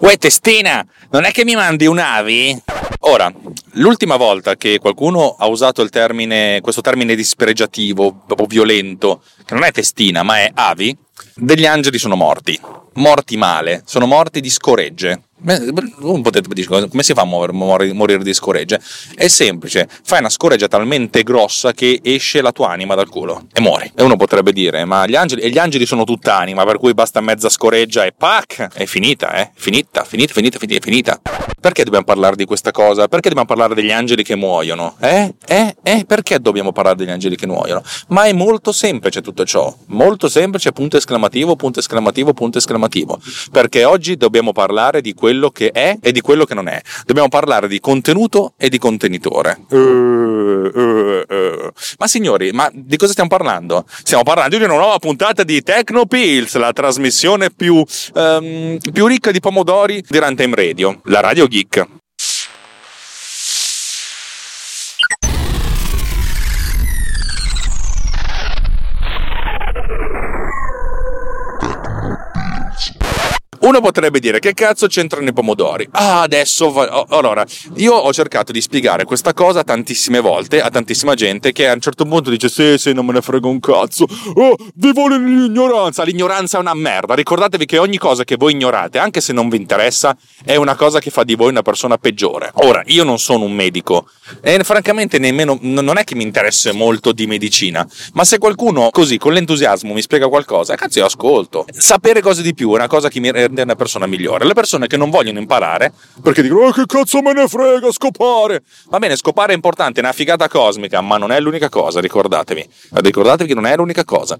Uè testina, non è che mi mandi un'avi? Ora, l'ultima volta che qualcuno ha usato termine, questo termine dispregiativo, proprio violento, che non è testina ma è avi, degli angeli sono morti, morti male, sono morti di scoregge. Non potete dire come si fa a morire, morire di scoregge? È semplice, fai una scoreggia talmente grossa che esce la tua anima dal culo e muori. E uno potrebbe dire, ma gli angeli, e gli angeli sono tutta anima, per cui basta mezza scoreggia e pac, è finita, eh? Finita, finita, finita, finita, finita. Perché dobbiamo parlare di questa cosa? Perché dobbiamo parlare degli angeli che muoiono? Eh? Eh? Eh? Perché dobbiamo parlare degli angeli che muoiono? Ma è molto semplice tutto ciò. Molto semplice, punto esclamativo, punto esclamativo, punto esclamativo. Perché oggi dobbiamo parlare di quello che è e di quello che non è. Dobbiamo parlare di contenuto e di contenitore. Uh, uh, uh. Ma signori, ma di cosa stiamo parlando? Stiamo parlando di una nuova puntata di Techno Pills, la trasmissione più, um, più ricca di pomodori di Runtime Radio, la Radio Geek. Uno potrebbe dire che cazzo c'entrano i pomodori? Ah, adesso va... allora, io ho cercato di spiegare questa cosa tantissime volte a tantissima gente che a un certo punto dice sì, sì, non me ne frega un cazzo. Oh, vivo l'ignoranza. L'ignoranza è una merda. Ricordatevi che ogni cosa che voi ignorate, anche se non vi interessa, è una cosa che fa di voi una persona peggiore. Ora, io non sono un medico e francamente nemmeno non è che mi interessa molto di medicina, ma se qualcuno così con l'entusiasmo mi spiega qualcosa, cazzo io ascolto. Sapere cose di più è una cosa che mi rende una persona migliore. Le persone che non vogliono imparare perché dicono oh, che cazzo me ne frega scopare. Va bene, scopare è importante, è una figata cosmica, ma non è l'unica cosa, ricordatevi. Ricordatevi che non è l'unica cosa.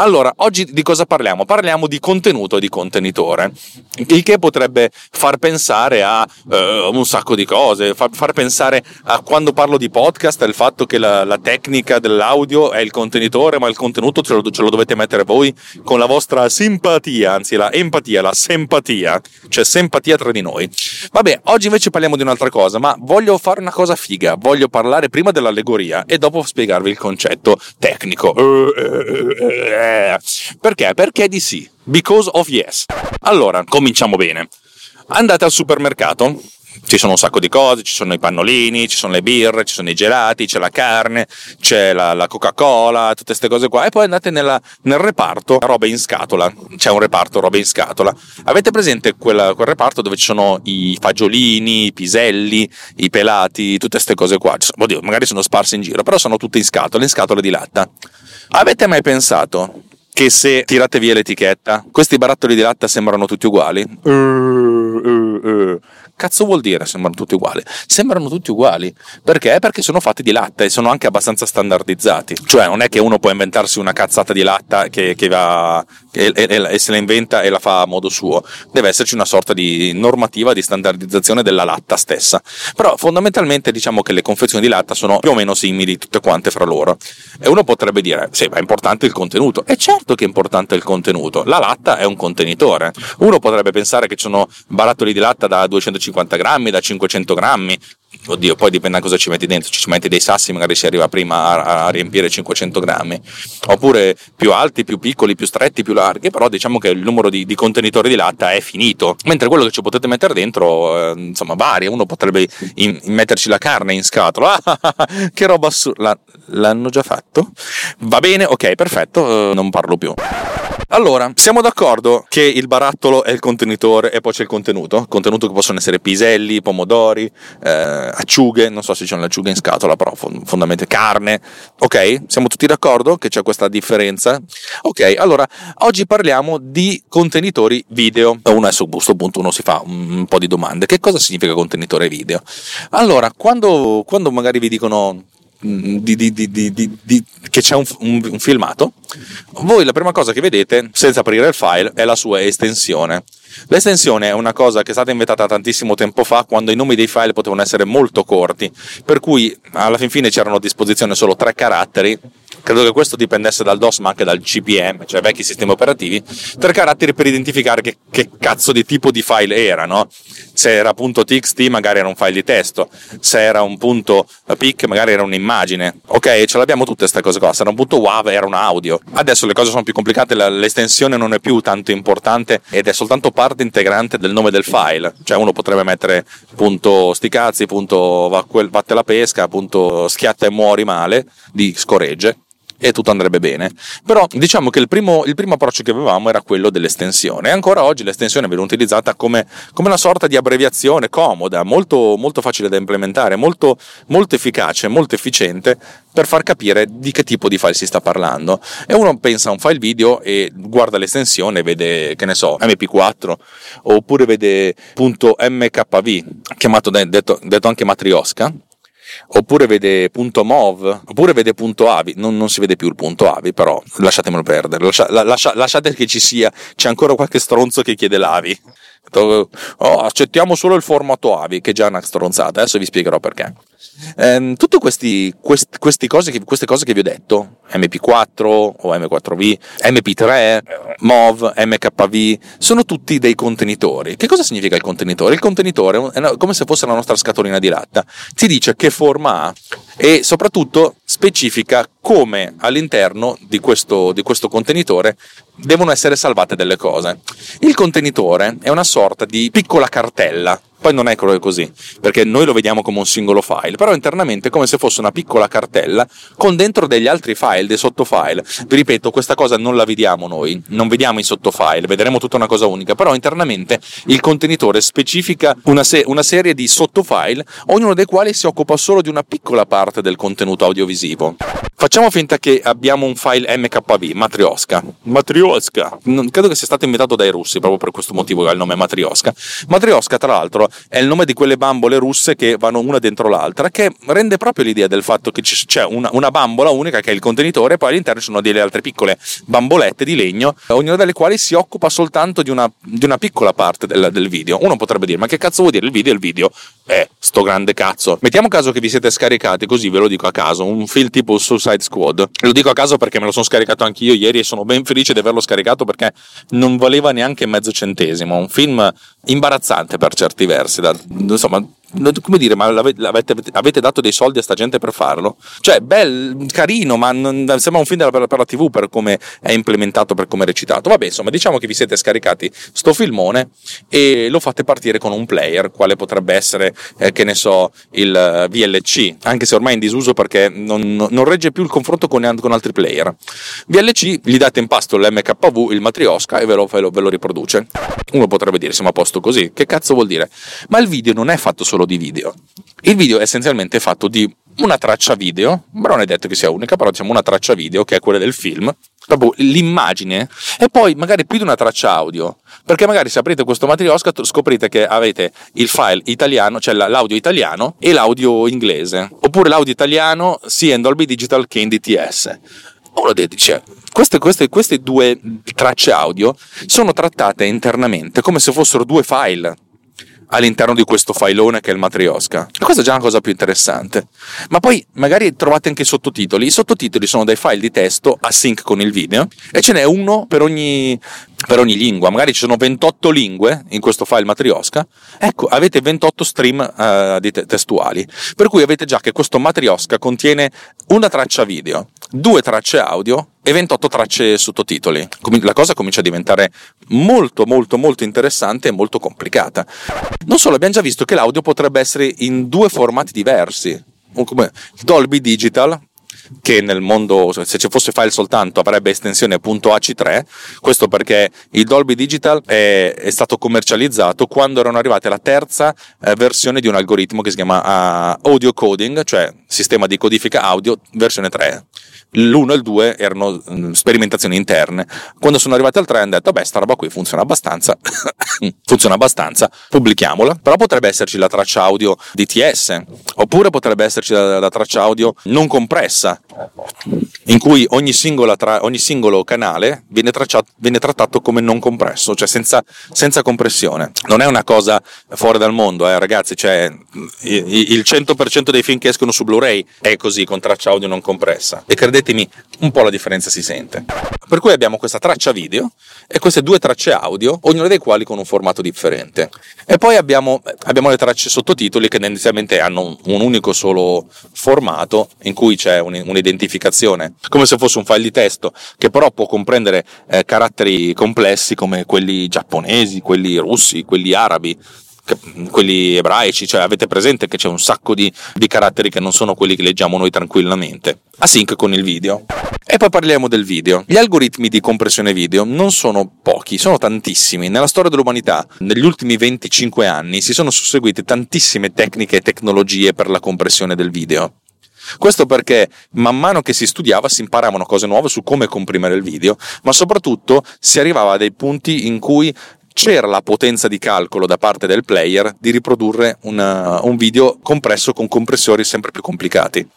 Allora, oggi di cosa parliamo? Parliamo di contenuto e di contenitore, il che potrebbe far pensare a uh, un sacco di cose, far, far, pensare a quando parlo di podcast, il fatto che la, la, tecnica dell'audio è il contenitore, ma il contenuto ce lo, ce lo dovete mettere voi con la vostra simpatia, anzi la empatia, la sempatia, cioè simpatia tra di noi. Vabbè, oggi invece parliamo di un'altra cosa, ma voglio fare una cosa figa, voglio parlare prima dell'allegoria e dopo spiegarvi il concetto tecnico. Uh, uh, uh, Perché? Perché di sì. Because of yes. Allora, cominciamo bene. Andate al supermercato, ci sono un sacco di cose, ci sono i pannolini, ci sono le birre, ci sono i gelati, c'è la carne, c'è la, la Coca-Cola, tutte queste cose qua. E poi andate nella, nel reparto robe in scatola. C'è un reparto robe in scatola. Avete presente quella, quel reparto dove ci sono i fagiolini, i piselli, i pelati, tutte queste cose qua? Oddio, magari sono sparse in giro, però sono tutte in scatola, in scatole di latta. Avete mai pensato che se tirate via l'etichetta, questi barattoli di latta sembrano tutti uguali? Uh, uh, uh. Cazzo vuol dire sembrano tutti uguali? Sembrano tutti uguali. Perché? Perché sono fatti di latta e sono anche abbastanza standardizzati. Cioè non è che uno può inventarsi una cazzata di latta che, che va, e, e, e, se la inventa e la fa a modo suo. Deve esserci una sorta di normativa di standardizzazione della latta stessa. Però fondamentalmente diciamo che le confezioni di latta sono più o meno simili tutte quante fra loro. E uno potrebbe dire, sì, ma è importante il contenuto. E certo che è importante il contenuto. La latta è un contenitore. Uno potrebbe pensare che ci sono barattoli di latta da 250 250 grammi, da 500 grammi. Oddio, poi dipende da cosa ci metti dentro. Ci metti dei sassi, magari si arriva prima a, a, riempire 500 grammi. Oppure più alti, più piccoli, più stretti, più larghi. Però diciamo che il numero di, di contenitori di latta è finito. Mentre quello che ci potete mettere dentro, eh, insomma, varia. Uno potrebbe in, in metterci la carne in scatola. che roba assurda. l'hanno già fatto? Va bene, ok, perfetto, eh, non parlo più. Allora, siamo d'accordo che il barattolo è il contenitore e poi c'è il contenuto? Contenuto che possono essere piselli, pomodori, eh, acciughe, non so se c'è un'acciuga in scatola, però fondamentalmente carne. Ok? Siamo tutti d'accordo che c'è questa differenza? Ok, allora oggi parliamo di contenitori video. Uno a questo punto uno si fa un po' di domande. Che cosa significa contenitore video? Allora, quando, quando magari vi dicono Mm, di, di, di, che c'è un, un, un, filmato, voi la prima cosa che vedete senza aprire il file è la sua estensione. L'estensione è una cosa che è stata inventata tantissimo tempo fa quando i nomi dei file potevano essere molto corti, per cui alla fin fine c'erano a disposizione solo tre caratteri credo che questo dipendesse dal DOS ma anche dal CPM, cioè vecchi sistemi operativi, tre caratteri per identificare che, che cazzo di tipo di file era, no? Se era punto .txt magari era un file di testo, se era un punto .pic magari era un'immagine, ok? Ce l'abbiamo tutte queste cose qua, se era un punto .wav era un audio. Adesso le cose sono più complicate, l'estensione non è più tanto importante ed è soltanto parte integrante del nome del file, cioè uno potrebbe mettere punto sticazzi, punto vatte la pesca, punto schiatta e muori male di scoregge e tutto andrebbe bene. Però diciamo che il primo, il primo approccio che avevamo era quello dell'estensione e ancora oggi l'estensione viene utilizzata come, come una sorta di abbreviazione comoda, molto, molto facile da implementare, molto, molto efficace, molto efficiente per far capire di che tipo di file si sta parlando. E uno pensa a un file video e guarda l'estensione vede, che ne so, MP4 oppure vede .mkv, chiamato detto, detto anche matriosca oppure vede punto .mov, oppure vede punto .avi, non, non, si vede più il punto .avi, però lasciatemelo perdere, Lascia, lascia, lasciate che ci sia, c'è ancora qualche stronzo che chiede l'AVI. Oh, accettiamo solo il formato AVI, che è già una stronzata, adesso vi spiegherò perché. Eh, tutte questi, quest, queste, cose che, queste cose che vi ho detto, MP4 o M4V, MP3, MOV, MKV, sono tutti dei contenitori. Che cosa significa il contenitore? Il contenitore è come se fosse la nostra scatolina di latta, ti dice che forma ha e soprattutto specifica come all'interno di questo, di questo contenitore devono essere salvate delle cose. Il contenitore è una sorta di piccola cartella poi non è così, perché noi lo vediamo come un singolo file, però internamente è come se fosse una piccola cartella con dentro degli altri file, dei sottofile. Vi ripeto, questa cosa non la vediamo noi, non vediamo i sottofile, vedremo tutta una cosa unica, però internamente il contenitore specifica una, se- una serie di sottofile, ognuno dei quali si occupa solo di una piccola parte del contenuto audiovisivo. Facciamo finta che abbiamo un file MKV, Matrioska. Matrioska. Credo che sia stato inventato dai russi, proprio per questo motivo che ha il nome Matrioska. Matrioska, tra l'altro, è il nome di quelle bambole russe che vanno una dentro l'altra, che rende proprio l'idea del fatto che c'è una, una bambola unica che è il contenitore e poi all'interno ci sono delle altre piccole bambolette di legno, ognuna delle quali si occupa soltanto di una, di una piccola parte del, del, video. Uno potrebbe dire, ma che cazzo vuol dire il video? Il video è sto grande cazzo. Mettiamo caso che vi siete scaricati, così ve lo dico a caso, un film tipo Suicide Squad. Lo dico a caso perché me lo sono scaricato anch'io ieri e sono ben felice di averlo scaricato perché non valeva neanche mezzo centesimo. Un film imbarazzante per certi versi, da, insomma come dire, ma avete, avete, dato dei soldi a sta gente per farlo? Cioè, bel, carino, ma non, sembra un film per, per la TV per come è implementato, per come è recitato. Vabbè, insomma, diciamo che vi siete scaricati sto filmone e lo fate partire con un player, quale potrebbe essere, eh, che ne so, il eh, VLC, anche se ormai è in disuso perché non, non regge più il confronto con, con, altri player. VLC, gli date in pasto l'MKV, il matriosca e ve lo, ve lo, ve lo riproduce. Uno potrebbe dire, siamo a posto così, che cazzo vuol dire? Ma il video non è fatto solo di video. Il video è essenzialmente fatto di una traccia video, però non è detto che sia unica, però diciamo una traccia video che è quella del film, proprio l'immagine e poi magari più di una traccia audio, perché magari se aprite questo matriosca scoprite che avete il file italiano, cioè l'audio italiano e l'audio inglese, oppure l'audio italiano sia in Dolby Digital che in DTS. Uno dice, queste, queste, queste due tracce audio sono trattate internamente come se fossero due file all'interno di questo filone che è il matriosca. E questa è già una cosa più interessante. Ma poi magari trovate anche i sottotitoli. I sottotitoli sono dei file di testo a sync con il video e ce n'è uno per ogni, per ogni lingua. Magari ci sono 28 lingue in questo file matriosca. Ecco, avete 28 stream uh, te- testuali. Per cui avete già che questo matriosca contiene una traccia video, due tracce audio e 28 tracce sottotitoli. La cosa comincia a diventare molto molto molto interessante e molto complicata. Non solo, abbiamo già visto che l'audio potrebbe essere in due formati diversi. Dolby Digital, che nel mondo, se ci fosse file soltanto, avrebbe estensione .ac3. Questo perché il Dolby Digital è, è stato commercializzato quando erano arrivate la terza eh, versione di un algoritmo che si chiama uh, audio coding, cioè sistema di codifica audio versione 3 l'1 e il 2 erano mm, sperimentazioni interne. Quando sono arrivati al 3 hanno detto, beh, sta roba qui funziona abbastanza, funziona abbastanza, pubblichiamola. Però potrebbe esserci la traccia audio DTS, oppure potrebbe esserci la, la traccia audio non compressa. In cui ogni, tra, ogni singolo canale viene, tracciato, viene, trattato come non compresso, cioè senza, senza, compressione. Non è una cosa fuori dal mondo, eh, ragazzi, cioè, il 100% dei film che escono su Blu-ray è così, con traccia audio non compressa. E credetemi, un po' la differenza si sente. Per cui abbiamo questa traccia video e queste due tracce audio, ognuna dei quali con un formato differente. E poi abbiamo, abbiamo le tracce sottotitoli che tendenzialmente hanno un, un unico solo formato in cui c'è un, un'identificazione, come se fosse un file di testo che però può comprendere eh, caratteri complessi come quelli giapponesi, quelli russi, quelli arabi quelli ebraici, cioè avete presente che c'è un sacco di, di, caratteri che non sono quelli che leggiamo noi tranquillamente. Async con il video. E poi parliamo del video. Gli algoritmi di compressione video non sono pochi, sono tantissimi. Nella storia dell'umanità, negli ultimi 25 anni, si sono susseguite tantissime tecniche e tecnologie per la compressione del video. Questo perché man mano che si studiava si imparavano cose nuove su come comprimere il video, ma soprattutto si arrivava a dei punti in cui c'era la potenza di calcolo da parte del player di riprodurre una, un video compresso con compressori sempre più complicati.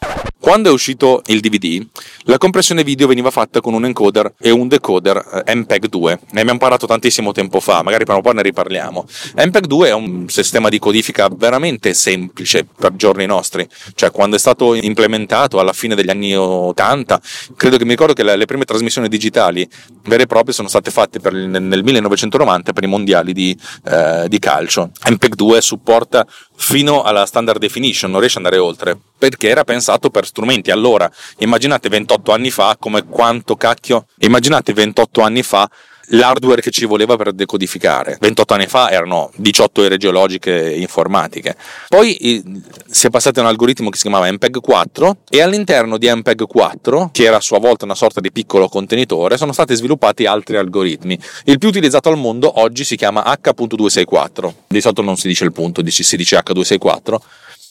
Quando è uscito il DVD, la compressione video veniva fatta con un encoder e un decoder eh, MPEG 2. Ne abbiamo parlato tantissimo tempo fa, magari per un po' ne riparliamo. MPEG 2 è un sistema di codifica veramente semplice per giorni nostri, cioè quando è stato implementato alla fine degli anni 80, credo che mi ricordo che le prime trasmissioni digitali vere e proprie sono state fatte per, nel 1990 per i mondiali di, eh, di calcio. MPEG 2 supporta fino alla standard definition, non riesce ad andare oltre, perché era pensato per strumenti. Allora, immaginate 28 anni fa come quanto cacchio, immaginate 28 anni fa l'hardware che ci voleva per decodificare. 28 anni fa erano 18 ere geologiche informatiche. Poi si è passato a un algoritmo che si chiamava MPEG 4 e all'interno di MPEG 4, che era a sua volta una sorta di piccolo contenitore, sono stati sviluppati altri algoritmi. Il più utilizzato al mondo oggi si chiama H.264. Di solito non si dice il punto, si dice H264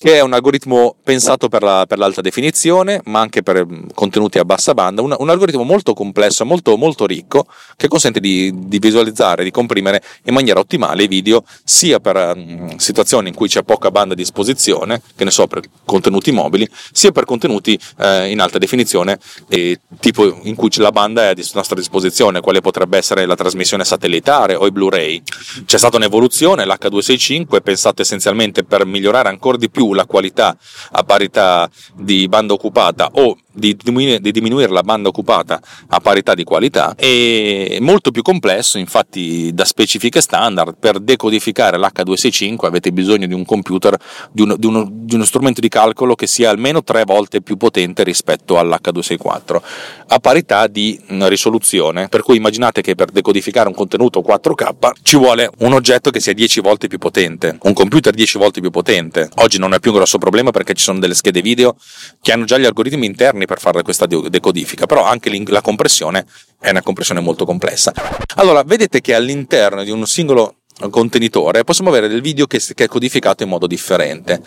che è un algoritmo pensato per, la, per l'alta definizione, ma anche per mm, contenuti a bassa banda, un, un algoritmo molto complesso, molto, molto ricco, che consente di, di, visualizzare, di comprimere in maniera ottimale i video, sia per um, situazioni in cui c'è poca banda a disposizione, che ne so, per contenuti mobili, sia per contenuti eh, in alta definizione, e, tipo in cui la banda è a nostra disposizione, quale potrebbe essere la trasmissione satellitare o i Blu-ray. C'è stata un'evoluzione, l'H265 è pensato essenzialmente per migliorare ancora di più la qualità a parità di banda occupata o di diminuire, di diminuire, la banda occupata a parità di qualità è molto più complesso infatti da specifiche standard. Per decodificare l'H265 avete bisogno di un computer di uno, di, uno, di uno, strumento di calcolo che sia almeno tre volte più potente rispetto all'H264 a parità di risoluzione. Per cui immaginate che per decodificare un contenuto 4K ci vuole un oggetto che sia 10 volte più potente un computer 10 volte più potente. Oggi non è più un grosso problema perché ci sono delle schede video che hanno già gli algoritmi interni anni per fare questa decodifica, però anche la compressione è una compressione molto complessa. Allora, vedete che all'interno di un singolo contenitore possiamo avere del video che, è codificato in modo differente.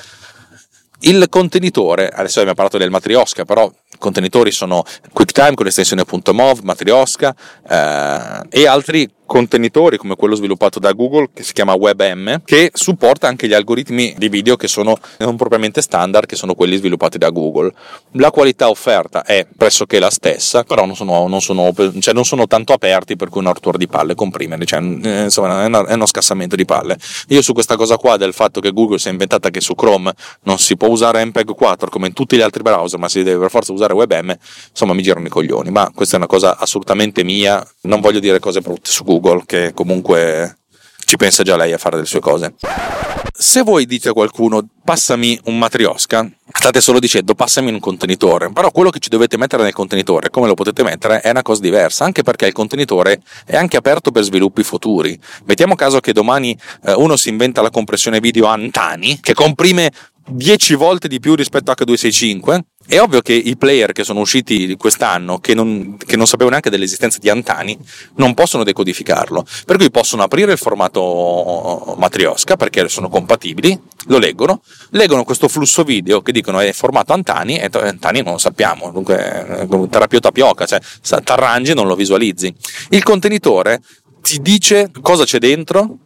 Il contenitore, adesso abbiamo parlato del Matrioska, però i contenitori sono QuickTime con l'estensione .mov, Matrioska eh, e altri contenitori come quello sviluppato da Google che si chiama WebM che supporta anche gli algoritmi di video che sono non propriamente standard che sono quelli sviluppati da Google. La qualità offerta è pressoché la stessa però non sono, non sono, cioè non sono tanto aperti per cui una rottura di palle comprimere cioè, eh, insomma è, una, è, uno scassamento di palle. Io su questa cosa qua del fatto che Google si è inventata che su Chrome non si può usare MPEG 4 come in tutti gli altri browser ma si deve per forza usare WebM insomma mi girano i coglioni. Ma questa è una cosa assolutamente mia non voglio dire cose brutte su Google Google che comunque ci pensa già lei a fare le sue cose. Se voi dite a qualcuno passami un matriosca, state solo dicendo passami un contenitore, però quello che ci dovete mettere nel contenitore, come lo potete mettere, è una cosa diversa, anche perché il contenitore è anche aperto per sviluppi futuri. Mettiamo caso che domani eh, uno si inventa la compressione video Antani, che comprime 10 volte di più rispetto a H265. È ovvio che i player che sono usciti quest'anno, che non, che non sapevano neanche dell'esistenza di Antani, non possono decodificarlo. Per cui possono aprire il formato Matrioska perché sono compatibili, lo leggono, leggono questo flusso video che dicono è formato Antani e Antani non lo sappiamo, dunque terapia tapioca, cioè t'arrangi e non lo visualizzi. Il contenitore ti dice cosa c'è dentro,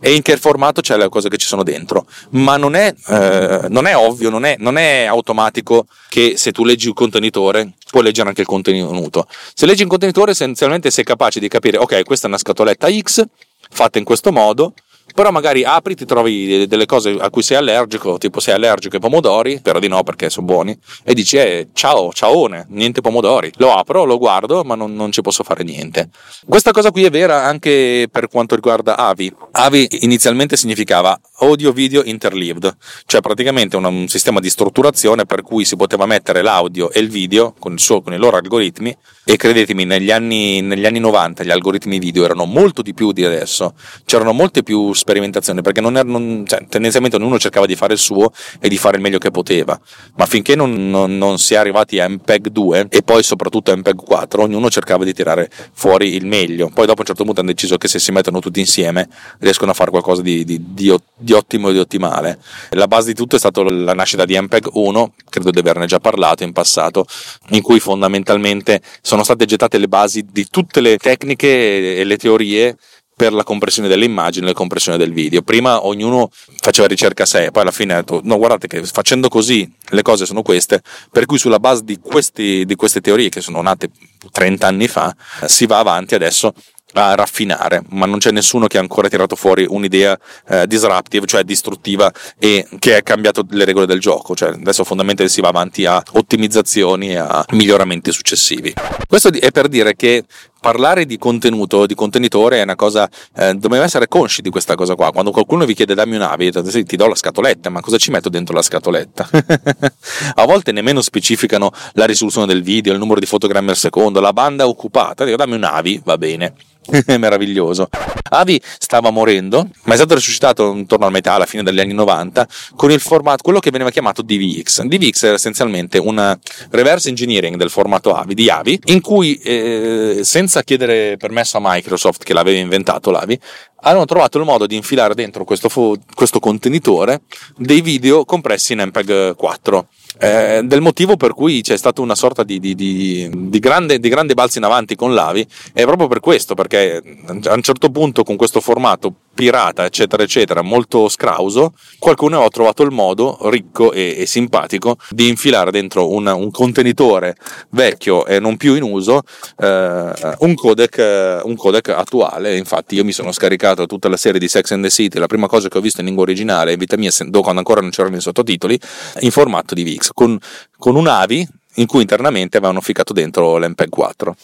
e in che formato c'è le cose che ci sono dentro. Ma non è, eh, non è ovvio, non è, non è, automatico che se tu leggi il contenitore puoi leggere anche il contenuto. Se leggi il contenitore, essenzialmente sei capace di capire, ok, questa è una scatoletta X fatta in questo modo però magari apri, ti trovi delle cose a cui sei allergico, tipo sei allergico ai pomodori, spero di no perché sono buoni, e dici eh, ciao, ciaone, niente pomodori. Lo apro, lo guardo, ma non, non ci posso fare niente. Questa cosa qui è vera anche per quanto riguarda AVI. AVI inizialmente significava Audio Video Interleaved, cioè praticamente un, un sistema di strutturazione per cui si poteva mettere l'audio e il video con, il suo, con i loro algoritmi e credetemi negli anni, negli anni 90 gli algoritmi video erano molto di più di adesso, c'erano molte più sperimentazioni perché non erano, cioè, tendenzialmente ognuno cercava di fare il suo e di fare il meglio che poteva, ma finché non, non, non si è arrivati a MPEG 2 e poi soprattutto a MPEG 4 ognuno cercava di tirare fuori il meglio, poi dopo un certo punto hanno deciso che se si mettono tutti insieme riescono a fare qualcosa di, di, di, di ottimo e di ottimale. La base di tutto è stata la nascita di MPEG 1, credo di averne già parlato in passato, in cui fondamentalmente sono state gettate le basi di tutte le tecniche e le teorie per la compressione delle immagini e la compressione del video. Prima ognuno faceva ricerca a sé, poi alla fine ha detto: No, guardate che facendo così le cose sono queste. Per cui, sulla base di, questi, di queste teorie che sono nate 30 anni fa, si va avanti adesso a raffinare, ma non c'è nessuno che ha ancora tirato fuori un'idea eh, disruptive, cioè distruttiva e che ha cambiato le regole del gioco, cioè adesso fondamentalmente si va avanti a ottimizzazioni e a miglioramenti successivi. Questo è per dire che parlare di contenuto, di contenitore è una cosa, eh, dobbiamo essere consci di questa cosa qua. Quando qualcuno vi chiede dammi un avi, ti do la scatoletta, ma cosa ci metto dentro la scatoletta? a volte nemmeno specificano la risoluzione del video, il numero di fotogrammi al secondo, la banda occupata, dico dammi un avi, va bene. meraviglioso. Avi stava morendo, ma è stato risuscitato intorno a metà, alla fine degli anni 90, con il formato, quello che veniva chiamato DVX. DVX era essenzialmente un reverse engineering del formato Avi, di Avi, in cui eh, senza chiedere permesso a Microsoft, che l'aveva inventato l'Avi, hanno trovato il modo di infilare dentro questo, fo- questo contenitore dei video compressi in MPEG 4 eh, del motivo per cui c'è stata una sorta di, di, di, di, grande, di grande balzo in avanti con l'AVI è proprio per questo, perché a un certo punto con questo formato pirata, eccetera, eccetera, molto scrauso, qualcuno ha trovato il modo ricco e, e simpatico di infilare dentro un, un, contenitore vecchio e non più in uso eh, un, codec, un codec attuale. Infatti, io mi sono scaricato tutta la serie di Sex and the City, la prima cosa che ho visto in lingua originale in vita mia, quando ancora non c'erano i sottotitoli, in formato di VX, con, con un AVI in cui internamente avevano ficcato dentro l'MPEG 4.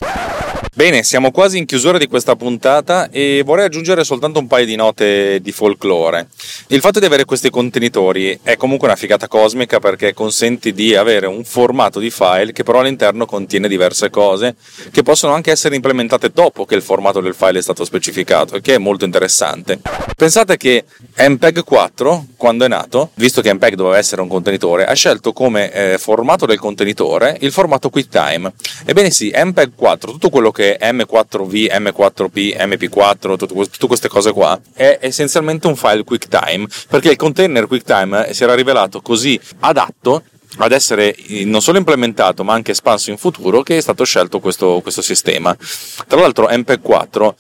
Bene, siamo quasi in chiusura di questa puntata e vorrei aggiungere soltanto un paio di note di folklore. Il fatto di avere questi contenitori è comunque una figata cosmica perché consente di avere un formato di file che però all'interno contiene diverse cose che possono anche essere implementate dopo che il formato del file è stato specificato, il che è molto interessante. Pensate che MPEG 4, quando è nato, visto che MPEG doveva essere un contenitore, ha scelto come eh, formato del contenitore il formato QuickTime. Ebbene sì, MPEG 4, tutto quello che M4V, M4P, MP4, tutte queste cose qua, è essenzialmente un file QuickTime, perché il container QuickTime si era rivelato così adatto ad essere non solo implementato ma anche espanso in futuro che è stato scelto questo, questo sistema. Tra l'altro MP4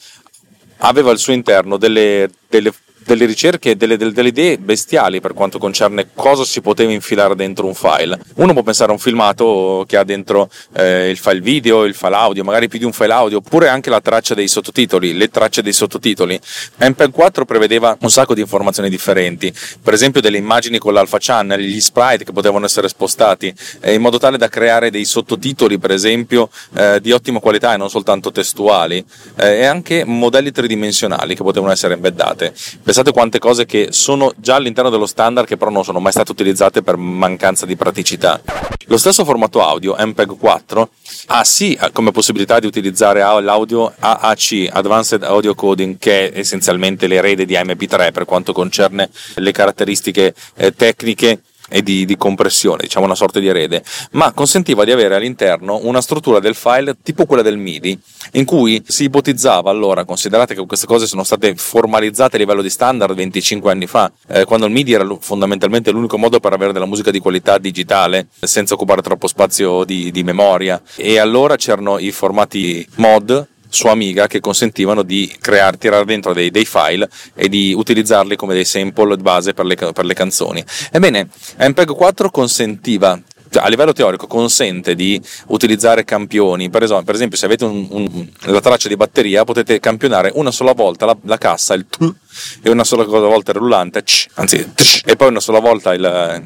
aveva al suo interno delle, delle delle ricerche, delle, delle, delle, idee bestiali per quanto concerne cosa si poteva infilare dentro un file. Uno può pensare a un filmato che ha dentro eh, il file video, il file audio, magari più di un file audio, oppure anche la traccia dei sottotitoli, le tracce dei sottotitoli. MPEG 4 prevedeva un sacco di informazioni differenti, per esempio delle immagini con l'alpha channel, gli sprite che potevano essere spostati, eh, in modo tale da creare dei sottotitoli, per esempio, eh, di ottima qualità e non soltanto testuali, eh, e anche modelli tridimensionali che potevano essere embeddate. Pensate quante cose che sono già all'interno dello standard che però non sono mai state utilizzate per mancanza di praticità. Lo stesso formato audio, MPEG 4, ha sì come possibilità di utilizzare l'audio AAC, Advanced Audio Coding, che è essenzialmente l'erede di MP3 per quanto concerne le caratteristiche eh, tecniche e di, di, compressione, diciamo una sorta di erede, ma consentiva di avere all'interno una struttura del file tipo quella del MIDI, in cui si ipotizzava allora, considerate che queste cose sono state formalizzate a livello di standard 25 anni fa, eh, quando il MIDI era fondamentalmente l'unico modo per avere della musica di qualità digitale senza occupare troppo spazio di, di memoria, e allora c'erano i formati mod su Amiga che consentivano di creare, tirare dentro dei, dei file e di utilizzarli come dei sample base per le, per le canzoni. Ebbene, MPEG 4 consentiva a livello teorico consente di utilizzare campioni, per esempio, per esempio se avete un, un, la traccia di batteria potete campionare una sola volta la, la cassa, il t, e una sola volta il rullante, ch, anzi, tch, e poi una sola volta il,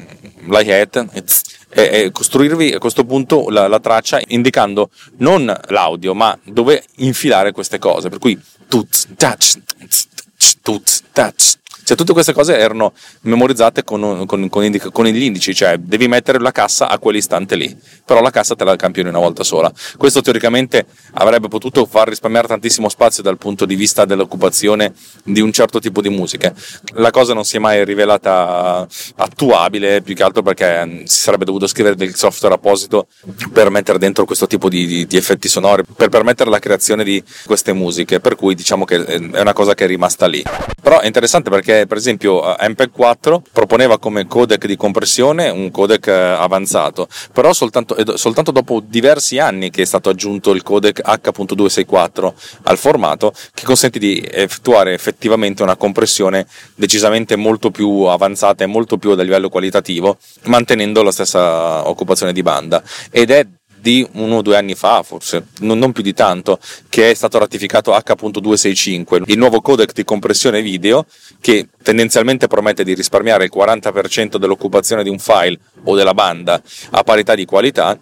l'hi-hat, e, e costruirvi a questo punto la, la, traccia indicando non l'audio ma dove infilare queste cose, per cui tut, touch, tut, touch, cioè, tutte queste cose erano memorizzate con, con, con, indica, con, gli indici, cioè devi mettere la cassa a quell'istante lì, però la cassa te la campioni una volta sola. Questo teoricamente avrebbe potuto far risparmiare tantissimo spazio dal punto di vista dell'occupazione di un certo tipo di musiche. La cosa non si è mai rivelata attuabile, più che altro perché mm, si sarebbe dovuto scrivere del software apposito per mettere dentro questo tipo di, di, di effetti sonori, per permettere la creazione di queste musiche, per cui diciamo che è una cosa che è rimasta lì. Però è interessante perché per esempio eh, MPEG 4 proponeva come codec di compressione un codec eh, avanzato, però soltanto, soltanto dopo diversi anni che è stato aggiunto il codec H.264 al formato che consente di effettuare effettivamente una compressione decisamente molto più avanzata e molto più a livello qualitativo, mantenendo la stessa occupazione di banda. Ed è di uno o due anni fa, forse non, più di tanto, che è stato ratificato H.265, il nuovo codec di compressione video che tendenzialmente promette di risparmiare il 40% dell'occupazione di un file o della banda a parità di qualità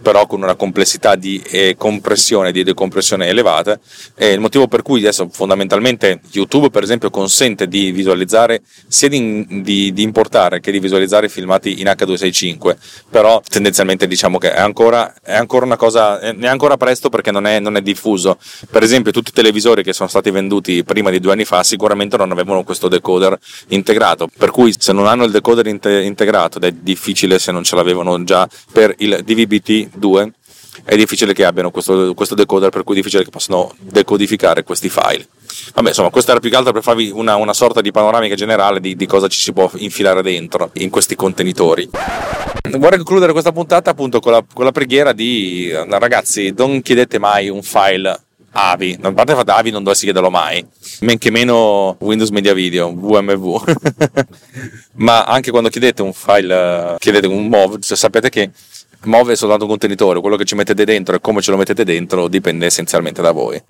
però con una complessità di eh, compressione di decompressione elevata. È il motivo per cui adesso fondamentalmente YouTube, per esempio, consente di visualizzare sia di, di, di importare che di visualizzare filmati in H265, però tendenzialmente diciamo che è ancora, è ancora una cosa, è ancora presto perché non è, non è diffuso. Per esempio, tutti i televisori che sono stati venduti prima di due anni fa sicuramente non avevano questo decoder integrato, per cui se non hanno il decoder inte- integrato ed è difficile se non ce l'avevano già per il DVB-T 2 è difficile che abbiano questo, questo, decoder per cui è difficile che possano decodificare questi file. Vabbè insomma questo era più che altro per farvi una, una sorta di panoramica generale di, di, cosa ci si può infilare dentro in questi contenitori. Vorrei concludere questa puntata appunto con la, con la preghiera di ragazzi non chiedete mai un file AVI, a parte fate AVI non dovresti chiederlo mai, men che meno Windows Media Video, VMV. Ma anche quando chiedete un file, chiedete un MOV, cioè sapete che muove soltanto un contenitore, quello che ci mettete dentro e come ce lo mettete dentro dipende essenzialmente da voi.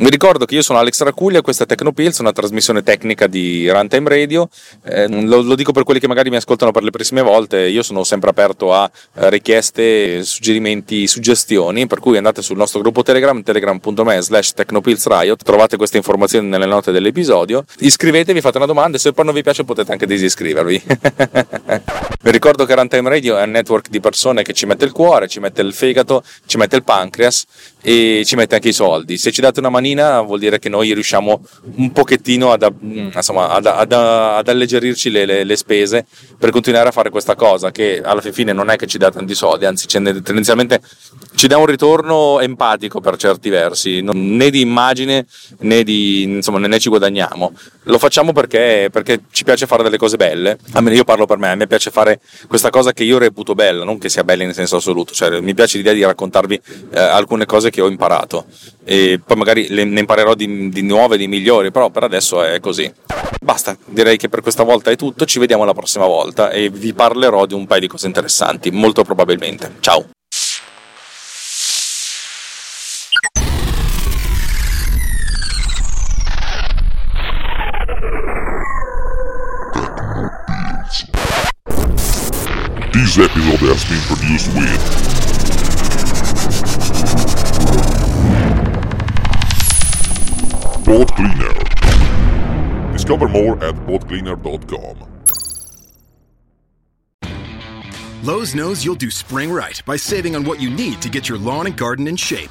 Vi ricordo che io sono Alex Racuglia, questa è Tecnopills, una trasmissione tecnica di Runtime Radio. Eh, lo, lo, dico per quelli che magari mi ascoltano per le prime volte, io sono sempre aperto a eh, richieste, suggerimenti, suggestioni, per cui andate sul nostro gruppo Telegram, telegram.me slash technopillsriot, trovate queste informazioni nelle note dell'episodio, iscrivetevi, fate una domanda e se poi non vi piace potete anche disiscrivervi. vi ricordo che Runtime Radio è un network di persone che ci mette il cuore, ci mette il fegato, ci mette il pancreas e ci mette anche i soldi. Se ci date una manina vuol dire che noi riusciamo un pochettino ad, insomma, ad, ad, ad alleggerirci le, le, le, spese per continuare a fare questa cosa che alla fine non è che ci dà tanti soldi, anzi tendenzialmente ci dà un ritorno empatico per certi versi, né di immagine né, di, insomma, né ci guadagniamo. Lo facciamo perché, perché ci piace fare delle cose belle, almeno io parlo per me, a me piace fare questa cosa che io reputo bella, non che sia bella in senso assoluto, cioè mi piace l'idea di raccontarvi eh, alcune cose che ho imparato e poi magari ne imparerò di, di nuove, di migliori, però per adesso è così. Basta, direi che per questa volta è tutto, ci vediamo la prossima volta e vi parlerò di un paio di cose interessanti, molto probabilmente. Ciao! This episode has been produced with more at boatcleaner.com. Lowe's knows you'll do spring right by saving on what you need to get your lawn and garden in shape.